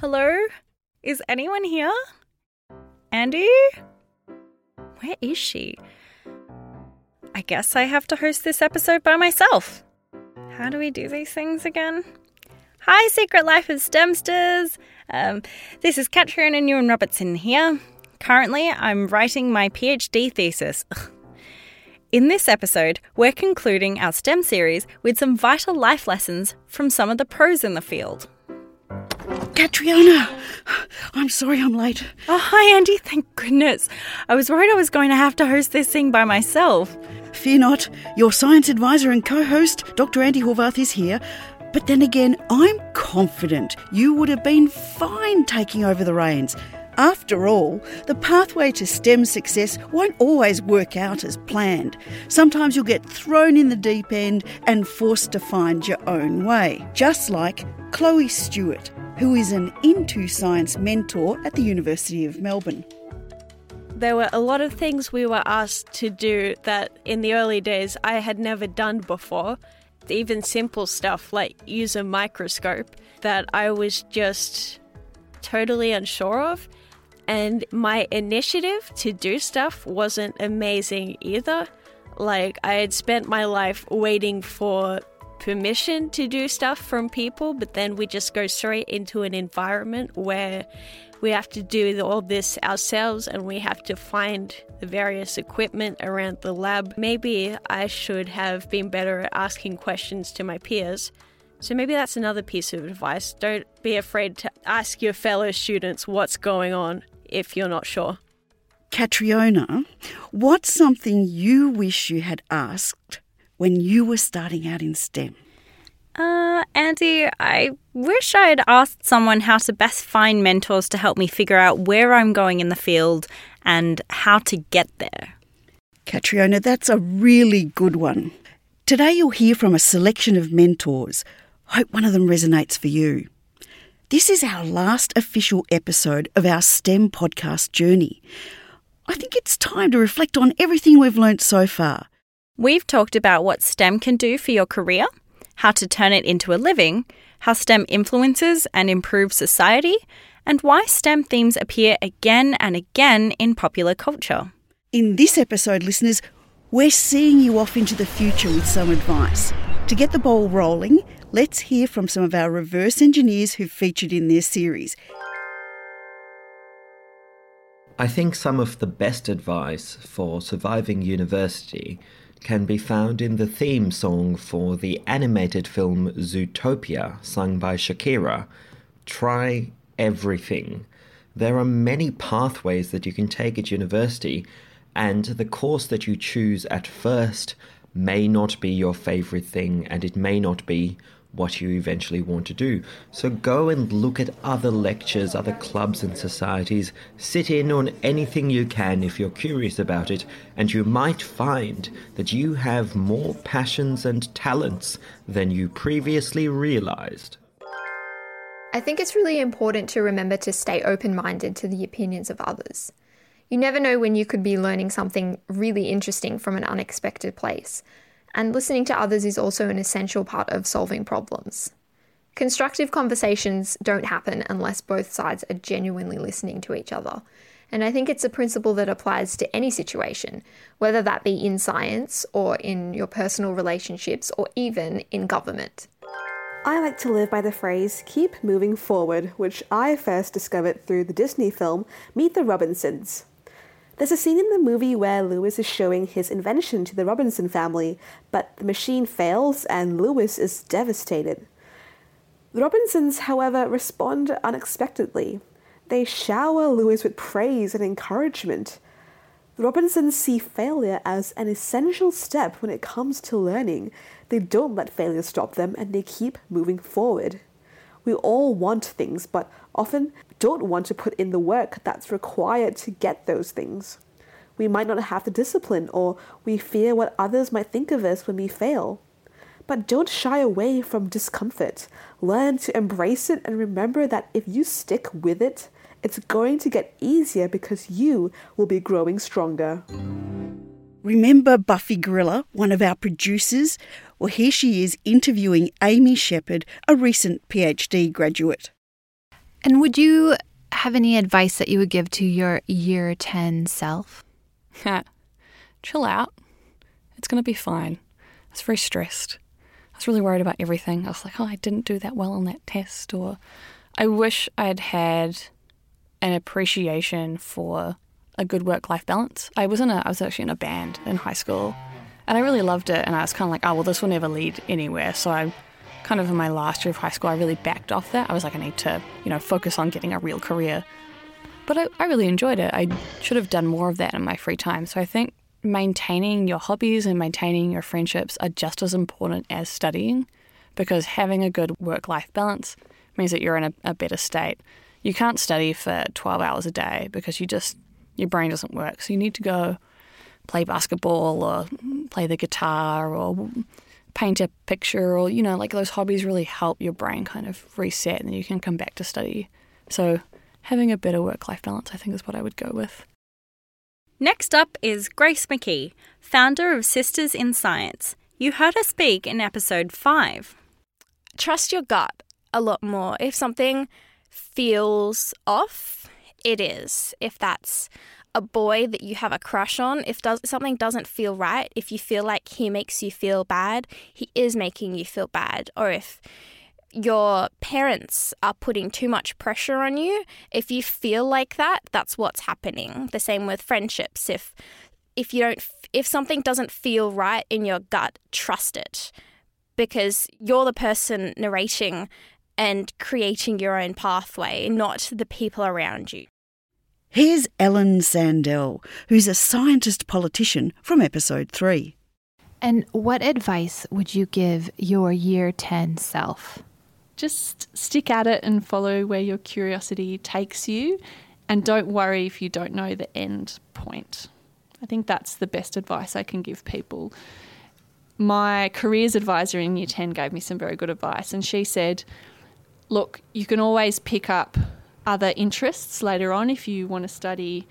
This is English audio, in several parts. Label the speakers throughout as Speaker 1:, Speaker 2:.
Speaker 1: Hello? Is anyone here? Andi? Where is she? I guess I have to host this episode by myself. How do we do these things again? Hi, Secret Life of STEMsters! Um, this is Catriona Nguyen-Robertson here. Currently, I'm writing my PhD thesis. In this episode, we're concluding our STEM series with some vital life lessons from some of the pros in the field.
Speaker 2: Catriona, I'm sorry I'm late.
Speaker 1: Oh, hi, Andi. Thank goodness. I was worried I was going to have to host this thing by myself.
Speaker 2: Fear not, your science advisor and co host, Dr. Andi Horvath, is here. But then again, I'm confident you would have been fine taking over the reins. After all, the pathway to STEM success won't always work out as planned. Sometimes you'll get thrown in the deep end and forced to find your own way, just like Chloe Stewart, who is an Into Science mentor at the University of Melbourne.
Speaker 3: There were a lot of things we were asked to do that in the early days I had never done before. Even simple stuff like use a microscope that I was just totally unsure of. And my initiative to do stuff wasn't amazing either. Like, I had spent my life waiting for permission to do stuff from people, but then we just go straight into an environment where we have to do all this ourselves and we have to find the various equipment around the lab. Maybe I should have been better at asking questions to my peers. So maybe that's another piece of advice. Don't be afraid to ask your fellow students what's going on if you're not sure.
Speaker 2: Catriona, what's something you wish you had asked when you were starting out in STEM?
Speaker 1: Uh, Andi, I wish I had asked someone how to best find mentors to help me figure out where I'm going in the field and how to get there.
Speaker 2: Catriona, that's a really good one. Today you'll hear from a selection of mentors. Hope one of them resonates for you. This is our last official episode of our STEM podcast journey. I think it's time to reflect on everything we've learnt so far.
Speaker 1: We've talked about what STEM can do for your career, how to turn it into a living, how STEM influences and improves society, and why STEM themes appear again and again in popular culture.
Speaker 2: In this episode, listeners, we're seeing you off into the future with some advice. To get the ball rolling, let's hear from some of our reverse engineers who've featured in this series.
Speaker 4: I think some of the best advice for surviving university can be found in the theme song for the animated film Zootopia, sung by Shakira. Try everything. There are many pathways that you can take at university, and the course that you choose at first may not be your favorite thing and it may not be what you eventually want to do. So go and look at other lectures, other clubs and societies. Sit in on anything you can if you're curious about it, and you might find that you have more passions and talents than you previously realized.
Speaker 5: I think it's really important to remember to stay open minded to the opinions of others. You never know when you could be learning something really interesting from an unexpected place, and listening to others is also an essential part of solving problems. Constructive conversations don't happen unless both sides are genuinely listening to each other. And I think it's a principle that applies to any situation, whether that be in science or in your personal relationships or even in government.
Speaker 6: I like to live by the phrase keep moving forward, which I first discovered through the Disney film Meet the Robinsons. There's a scene in the movie where Lewis is showing his invention to the Robinson family, but the machine fails and Lewis is devastated. The Robinsons, however, respond unexpectedly. They shower Lewis with praise and encouragement. The Robinsons see failure as an essential step when it comes to learning. They don't let failure stop them and they keep moving forward. We all want things, but often don't want to put in the work that's required to get those things. We might not have the discipline, or we fear what others might think of us when we fail. But don't shy away from discomfort. Learn to embrace it and remember that if you stick with it, it's going to get easier because you will be growing stronger.
Speaker 2: Remember Buffy Gorrilla, one of our producers? Well, here she is interviewing Amy Shepherd, a recent PhD graduate.
Speaker 7: And would you have any advice that you would give to your year 10 self?
Speaker 8: Chill out. It's going to be fine. I was very stressed. I was really worried about everything. I was like, oh, I didn't do that well on that test. Or I wish I'd had an appreciation for a good work life balance. I was in a I was actually in a band in high school and I really loved it and I was kind of like, oh well this will never lead anywhere. So I kind of in my last year of high school I really backed off that. I was like I need to, you know, focus on getting a real career. But I, I really enjoyed it. I should have done more of that in my free time. So I think maintaining your hobbies and maintaining your friendships are just as important as studying because having a good work life balance means that you're in a, a better state. You can't study for 12 hours a day because you just your brain doesn't work. So you need to go play basketball or play the guitar or paint a picture or, you know, like those hobbies really help your brain kind of reset and you can come back to study. So having a better work life balance, I think, is what I would go with.
Speaker 1: Next up is Grace McKee, founder of Sisters in Science. You heard her speak in episode 5.
Speaker 9: Trust your gut a lot more. If something feels off, it is. If that's a boy that you have a crush on, if does, something doesn't feel right, if you feel like he makes you feel bad, he is making you feel bad. Or if your parents are putting too much pressure on you, if you feel like that, that's what's happening. The same with friendships. If if you don't if something doesn't feel right in your gut, trust it. Because you're the person narrating and creating your own pathway, not the people around you.
Speaker 2: Here's Ellen Sandell, who's a scientist politician from episode 3.
Speaker 7: And what advice would you give your year 10 self?
Speaker 10: Just stick at it and follow where your curiosity takes you, and don't worry if you don't know the end point. I think that's the best advice I can give people. My careers advisor in year 10 gave me some very good advice, and she said, Look, you can always pick up other interests later on if you want to study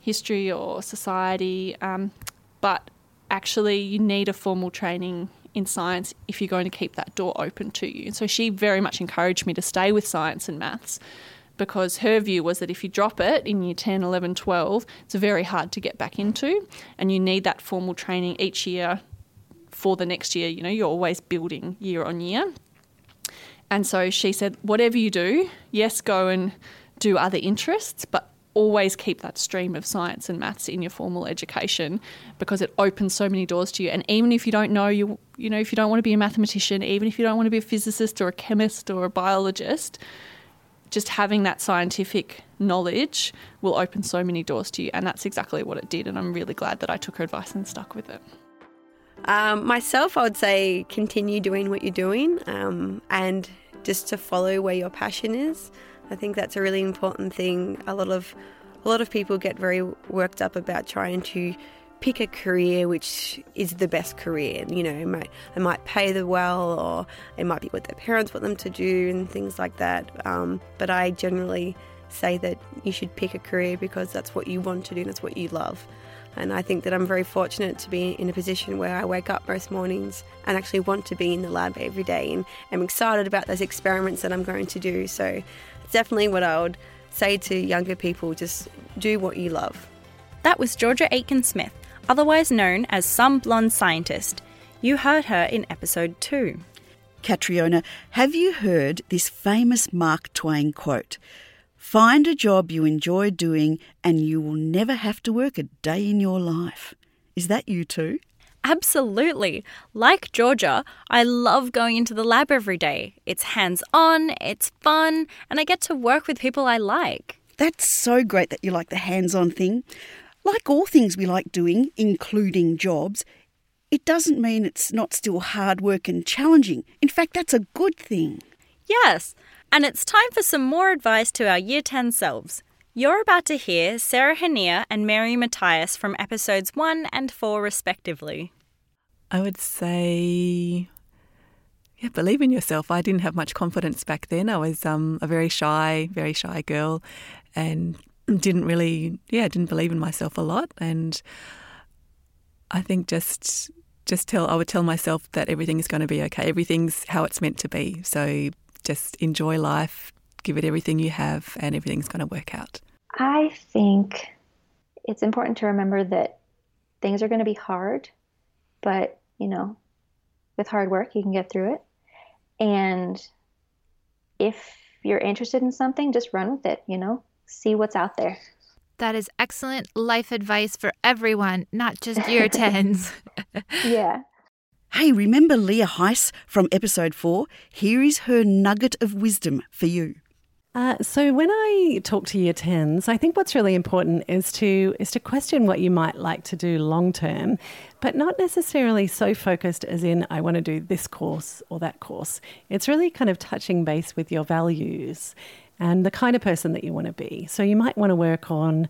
Speaker 10: history or society. Um, but actually, you need a formal training in science if you're going to keep that door open to you. So she very much encouraged me to stay with science and maths because her view was that if you drop it in year 10, 11, 12, it's very hard to get back into and you need that formal training each year for the next year. You know, you're always building year on year. And so she said, whatever you do, yes, go and do other interests, but always keep that stream of science and maths in your formal education because it opens so many doors to you. And even if you don't know you you know if you don't want to be a mathematician, even if you don't want to be a physicist or a chemist or a biologist, just having that scientific knowledge will open so many doors to you. And that's exactly what it did. And I'm really glad that I took her advice and stuck with it.
Speaker 11: Um, myself, I would say continue doing what you're doing um, and just to follow where your passion is. I think that's a really important thing. A lot of a lot of people get very worked up about trying to pick a career which is the best career. You know, it might, it might pay the well, or it might be what their parents want them to do, and things like that. Um, but I generally say that you should pick a career because that's what you want to do, and that's what you love. And I think that I'm very fortunate to be in a position where I wake up most mornings and actually want to be in the lab every day and am excited about those experiments that I'm going to do. So it's definitely what I would say to younger people just do what you love.
Speaker 1: That was Georgia Aitken Smith, otherwise known as Some Blonde Scientist. You heard her in episode 2.
Speaker 2: Catriona, have you heard this famous Mark Twain quote? Find a job you enjoy doing, and you will never have to work a day in your life. Is that you too?
Speaker 1: Absolutely. Like Georgia, I love going into the lab every day. It's hands on, it's fun, and I get to work with people I like.
Speaker 2: That's so great that you like the hands on thing. Like all things we like doing, including jobs, it doesn't mean it's not still hard work and challenging. In fact, that's a good thing.
Speaker 1: Yes, and it's time for some more advice to our Year 10 selves. You're about to hear Sarah Hania and Mary Matthias from episodes 1 and 4, respectively.
Speaker 12: I would say, yeah, believe in yourself. I didn't have much confidence back then. I was um, a very shy, very shy girl and didn't really, yeah, didn't believe in myself a lot. And I think just just tell I would tell myself that everything is going to be okay. Everything's how it's meant to be. So just enjoy life, give it everything you have and everything's going to work out?
Speaker 13: I think it's important to remember that things are going to be hard, but you know, with hard work, you can get through it. And if you're interested in something, just run with it, you know, see what's out there.
Speaker 7: That is excellent life advice for everyone, not just year 10s.
Speaker 13: yeah.
Speaker 2: Hey, remember Leah Heiss from episode four? Here is her nugget of wisdom for you.
Speaker 14: Uh, so when I talk to year 10s, I think what's really important is to is to question what you might like to do long term, but not necessarily so focused as in I want to do this course or that course. It's really kind of touching base with your values and the kind of person that you want to be. So you might want to work on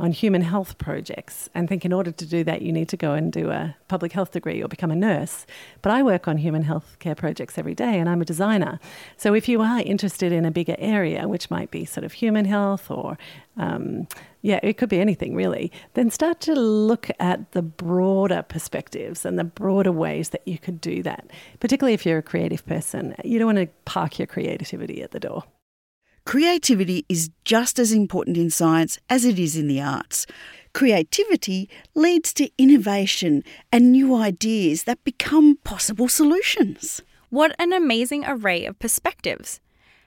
Speaker 14: on human health projects and think in order to do that you need to go and do a public health degree or become a nurse. But I work on human health care projects every day and I'm a designer. So if you are interested in a bigger area, which might be sort of human health or um, yeah, it could be anything really, then start to look at the broader perspectives and the broader ways that you could do that, particularly if you're a creative person. You don't want to park your creativity at the door.
Speaker 2: Creativity is just as important in science as it is in the arts. Creativity leads to innovation and new ideas that become possible solutions.
Speaker 1: What an amazing array of perspectives.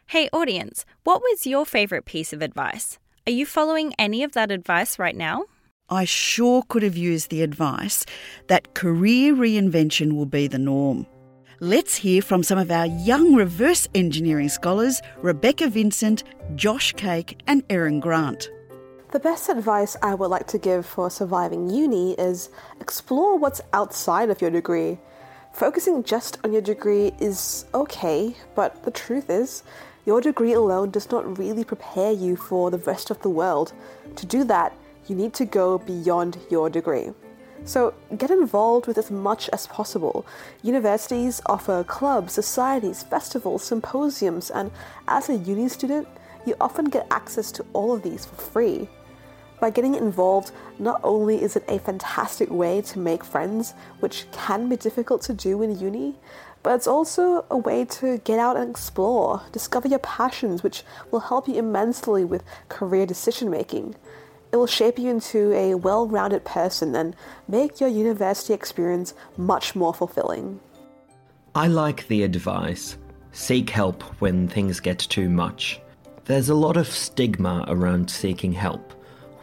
Speaker 1: Hey, audience, what was your favourite piece of advice? Are you following any of that advice right now?
Speaker 2: I sure could have used the advice that career reinvention will be the norm. Let's hear from some of our young reverse engineering scholars, Rebecca Vincent, Josh Cake, and Erin Grant.
Speaker 6: The best advice I would like to give for surviving uni is explore what's outside of your degree. Focusing just on your degree is okay, but the truth is, your degree alone does not really prepare you for the rest of the world. To do that, you need to go beyond your degree. So get involved with as much as possible. Universities offer clubs, societies, festivals, symposiums, and as a uni student, you often get access to all of these for free. By getting involved, not only is it a fantastic way to make friends, which can be difficult to do in uni, but it's also a way to get out and explore, discover your passions, which will help you immensely with career decision making. It will shape you into a well rounded person and make your university experience much more fulfilling.
Speaker 4: I like the advice seek help when things get too much. There's a lot of stigma around seeking help,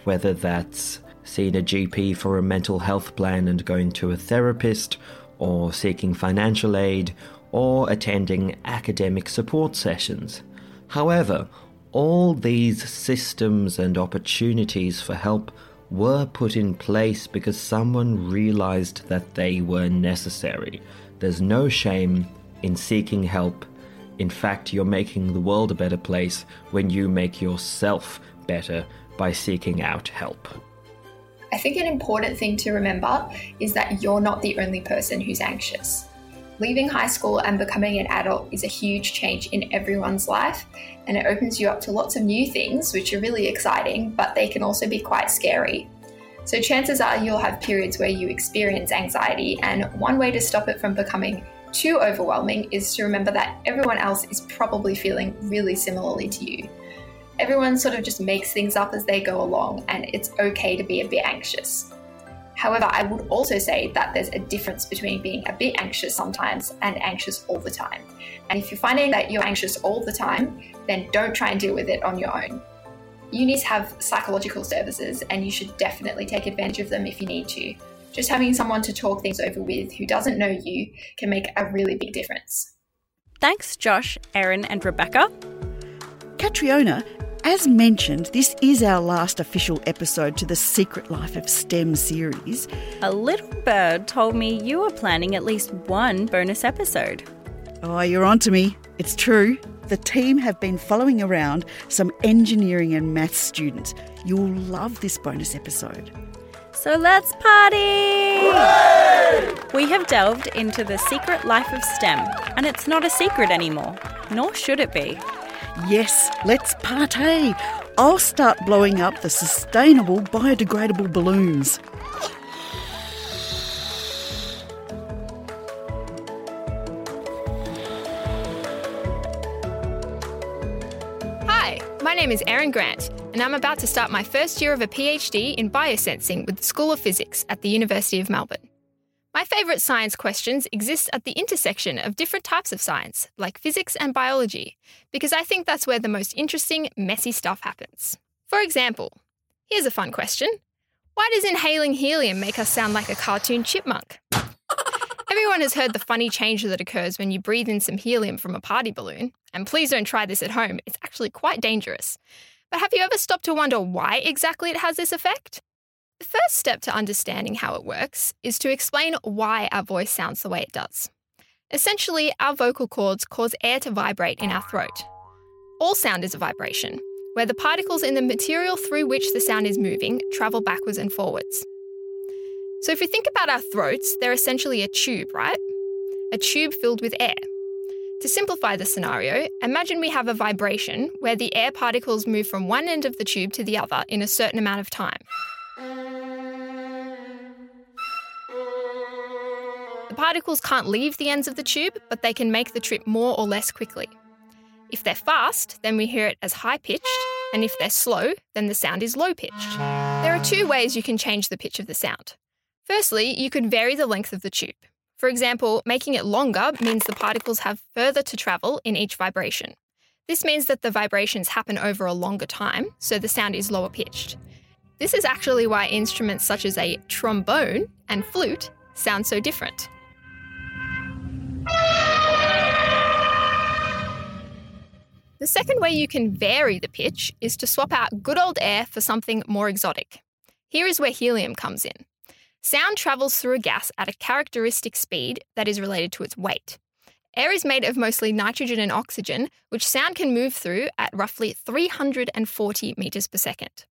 Speaker 4: whether that's seeing a GP for a mental health plan and going to a therapist, or seeking financial aid, or attending academic support sessions. However, all these systems and opportunities for help were put in place because someone realized that they were necessary. There's no shame in seeking help. In fact, you're making the world a better place when you make yourself better by seeking out help.
Speaker 5: I think an important thing to remember is that you're not the only person who's anxious. Leaving high school and becoming an adult is a huge change in everyone's life, and it opens you up to lots of new things, which are really exciting, but they can also be quite scary. So, chances are you'll have periods where you experience anxiety, and one way to stop it from becoming too overwhelming is to remember that everyone else is probably feeling really similarly to you. Everyone sort of just makes things up as they go along, and it's okay to be a bit anxious. However, I would also say that there's a difference between being a bit anxious sometimes and anxious all the time. And if you're finding that you're anxious all the time, then don't try and deal with it on your own. Unis have psychological services, and you should definitely take advantage of them if you need to. Just having someone to talk things over with who doesn't know you can make a really big difference.
Speaker 1: Thanks, Josh, Erin, and Rebecca.
Speaker 2: Catriona as mentioned, this is our last official episode to the Secret Life of STEM series.
Speaker 1: A little bird told me you were planning at least one bonus episode.
Speaker 2: Oh, you're on to me. It's true. The team have been following around some engineering and maths students. You'll love this bonus episode.
Speaker 1: So let's party! Hooray! We have delved into the secret life of STEM, and it's not a secret anymore, nor should it be.
Speaker 2: Yes, let's partay. I'll start blowing up the sustainable biodegradable balloons.
Speaker 15: Hi, my name is Erin Grant, and I'm about to start my first year of a PhD in biosensing with the School of Physics at the University of Melbourne. My favourite science questions exist at the intersection of different types of science, like physics and biology, because I think that's where the most interesting, messy stuff happens. For example, here's a fun question Why does inhaling helium make us sound like a cartoon chipmunk? Everyone has heard the funny change that occurs when you breathe in some helium from a party balloon, and please don't try this at home, it's actually quite dangerous. But have you ever stopped to wonder why exactly it has this effect? The first step to understanding how it works is to explain why our voice sounds the way it does. Essentially, our vocal cords cause air to vibrate in our throat. All sound is a vibration, where the particles in the material through which the sound is moving travel backwards and forwards. So, if we think about our throats, they're essentially a tube, right? A tube filled with air. To simplify the scenario, imagine we have a vibration where the air particles move from one end of the tube to the other in a certain amount of time. The particles can't leave the ends of the tube, but they can make the trip more or less quickly. If they're fast, then we hear it as high pitched, and if they're slow, then the sound is low pitched. There are two ways you can change the pitch of the sound. Firstly, you could vary the length of the tube. For example, making it longer means the particles have further to travel in each vibration. This means that the vibrations happen over a longer time, so the sound is lower pitched. This is actually why instruments such as a trombone and flute sound so different. The second way you can vary the pitch is to swap out good old air for something more exotic. Here is where helium comes in. Sound travels through a gas at a characteristic speed that is related to its weight. Air is made of mostly nitrogen and oxygen, which sound can move through at roughly 340 metres per second.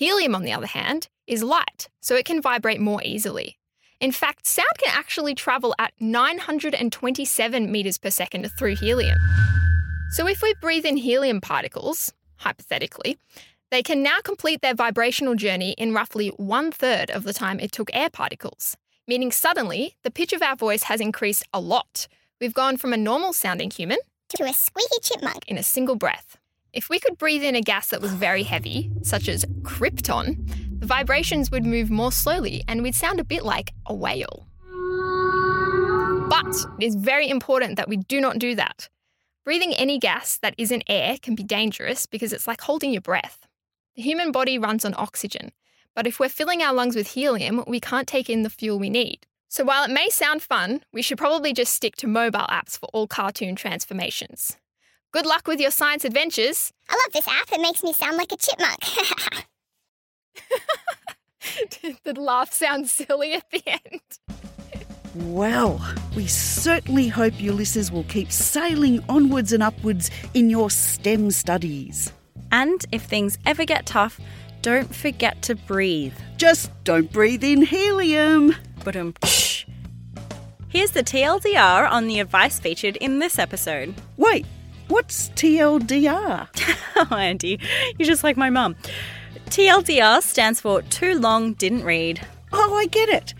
Speaker 15: Helium, on the other hand, is light, so it can vibrate more easily. In fact, sound can actually travel at 927 metres per second through helium. So if we breathe in helium particles, hypothetically, they can now complete their vibrational journey in roughly one third of the time it took air particles, meaning suddenly the pitch of our voice has increased a lot. We've gone from a normal sounding human
Speaker 16: to a squeaky chipmunk
Speaker 15: in a single breath. If we could breathe in a gas that was very heavy, such as krypton, the vibrations would move more slowly and we'd sound a bit like a whale. But it is very important that we do not do that. Breathing any gas that isn't air can be dangerous because it's like holding your breath. The human body runs on oxygen, but if we're filling our lungs with helium, we can't take in the fuel we need. So while it may sound fun, we should probably just stick to mobile apps for all cartoon transformations. Good luck with your science adventures.
Speaker 16: I love this app. It makes me sound like a chipmunk.
Speaker 15: Did the laugh sound silly at the end?
Speaker 2: Well, we certainly hope your listeners will keep sailing onwards and upwards in your STEM studies.
Speaker 1: And if things ever get tough, don't forget to breathe.
Speaker 2: Just don't breathe in helium.
Speaker 1: But um, Here's the TLDR on the advice featured in this episode.
Speaker 2: Wait, what's TLDR?
Speaker 1: oh, Andi, you're just like my mum. TLDR stands for Too Long Didn't Read.
Speaker 2: Oh, I get it.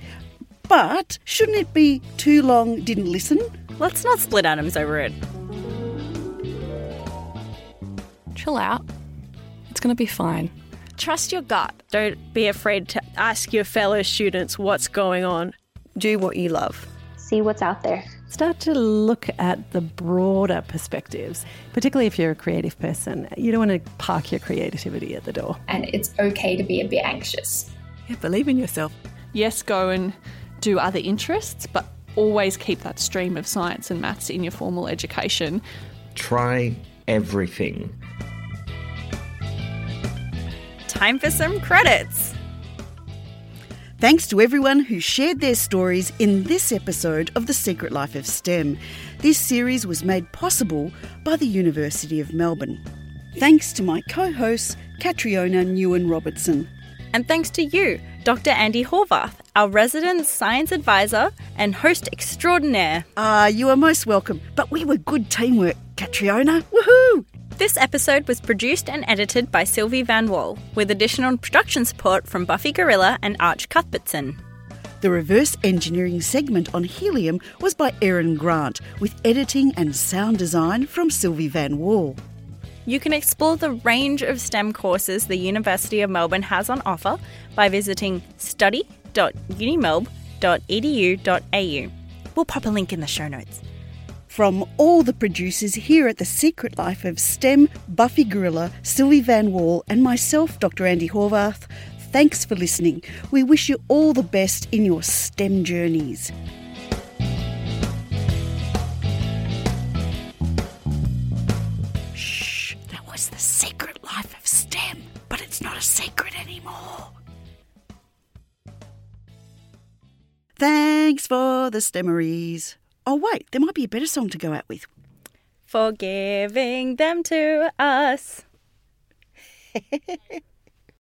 Speaker 2: But shouldn't it be too long didn't listen?
Speaker 1: Let's not split atoms over it.
Speaker 8: Chill out. It's going to be fine.
Speaker 3: Trust your gut. Don't be afraid to ask your fellow students what's going on.
Speaker 11: Do what you love.
Speaker 13: See what's out there.
Speaker 14: Start to look at the broader perspectives, particularly if you're a creative person. You don't want to park your creativity at the door.
Speaker 17: And it's okay to be a bit anxious.
Speaker 12: Yeah, believe in yourself.
Speaker 10: Yes, go and do other interests, but always keep that stream of science and maths in your formal education.
Speaker 4: Try everything.
Speaker 1: Time for some credits.
Speaker 2: Thanks to everyone who shared their stories in this episode of The Secret Life of STEM. This series was made possible by the University of Melbourne. Thanks to my co hosts, Catriona Nguyen-Robertson.
Speaker 1: And thanks to you, Dr. Andi Horvath, our resident science advisor and host extraordinaire.
Speaker 2: Ah, you are most welcome, but we were good teamwork, Catriona. Woohoo!
Speaker 1: This episode was produced and edited by Silvi Vann-Wall, with additional production support from Buffy Gorrilla and Arch Cuthbertson.
Speaker 2: The reverse engineering segment on helium was by Erin Grant, with editing and sound design from Silvi Vann-Wall.
Speaker 1: You can explore the range of STEM courses the University of Melbourne has on offer by visiting study.unimelb.edu.au. We'll pop a link in the show notes.
Speaker 2: From all the producers here at The Secret Life of STEM, Buffy Gorrilla, Sylvie Van Wall, and myself, Dr. Andi Horvath, thanks for listening. We wish you all the best in your STEM journeys. Shh, that was The Secret Life of STEM, but it's not a secret anymore. Thanks for the stemmeries. Oh, wait, there might be a better song to go out with.
Speaker 1: For giving them to us.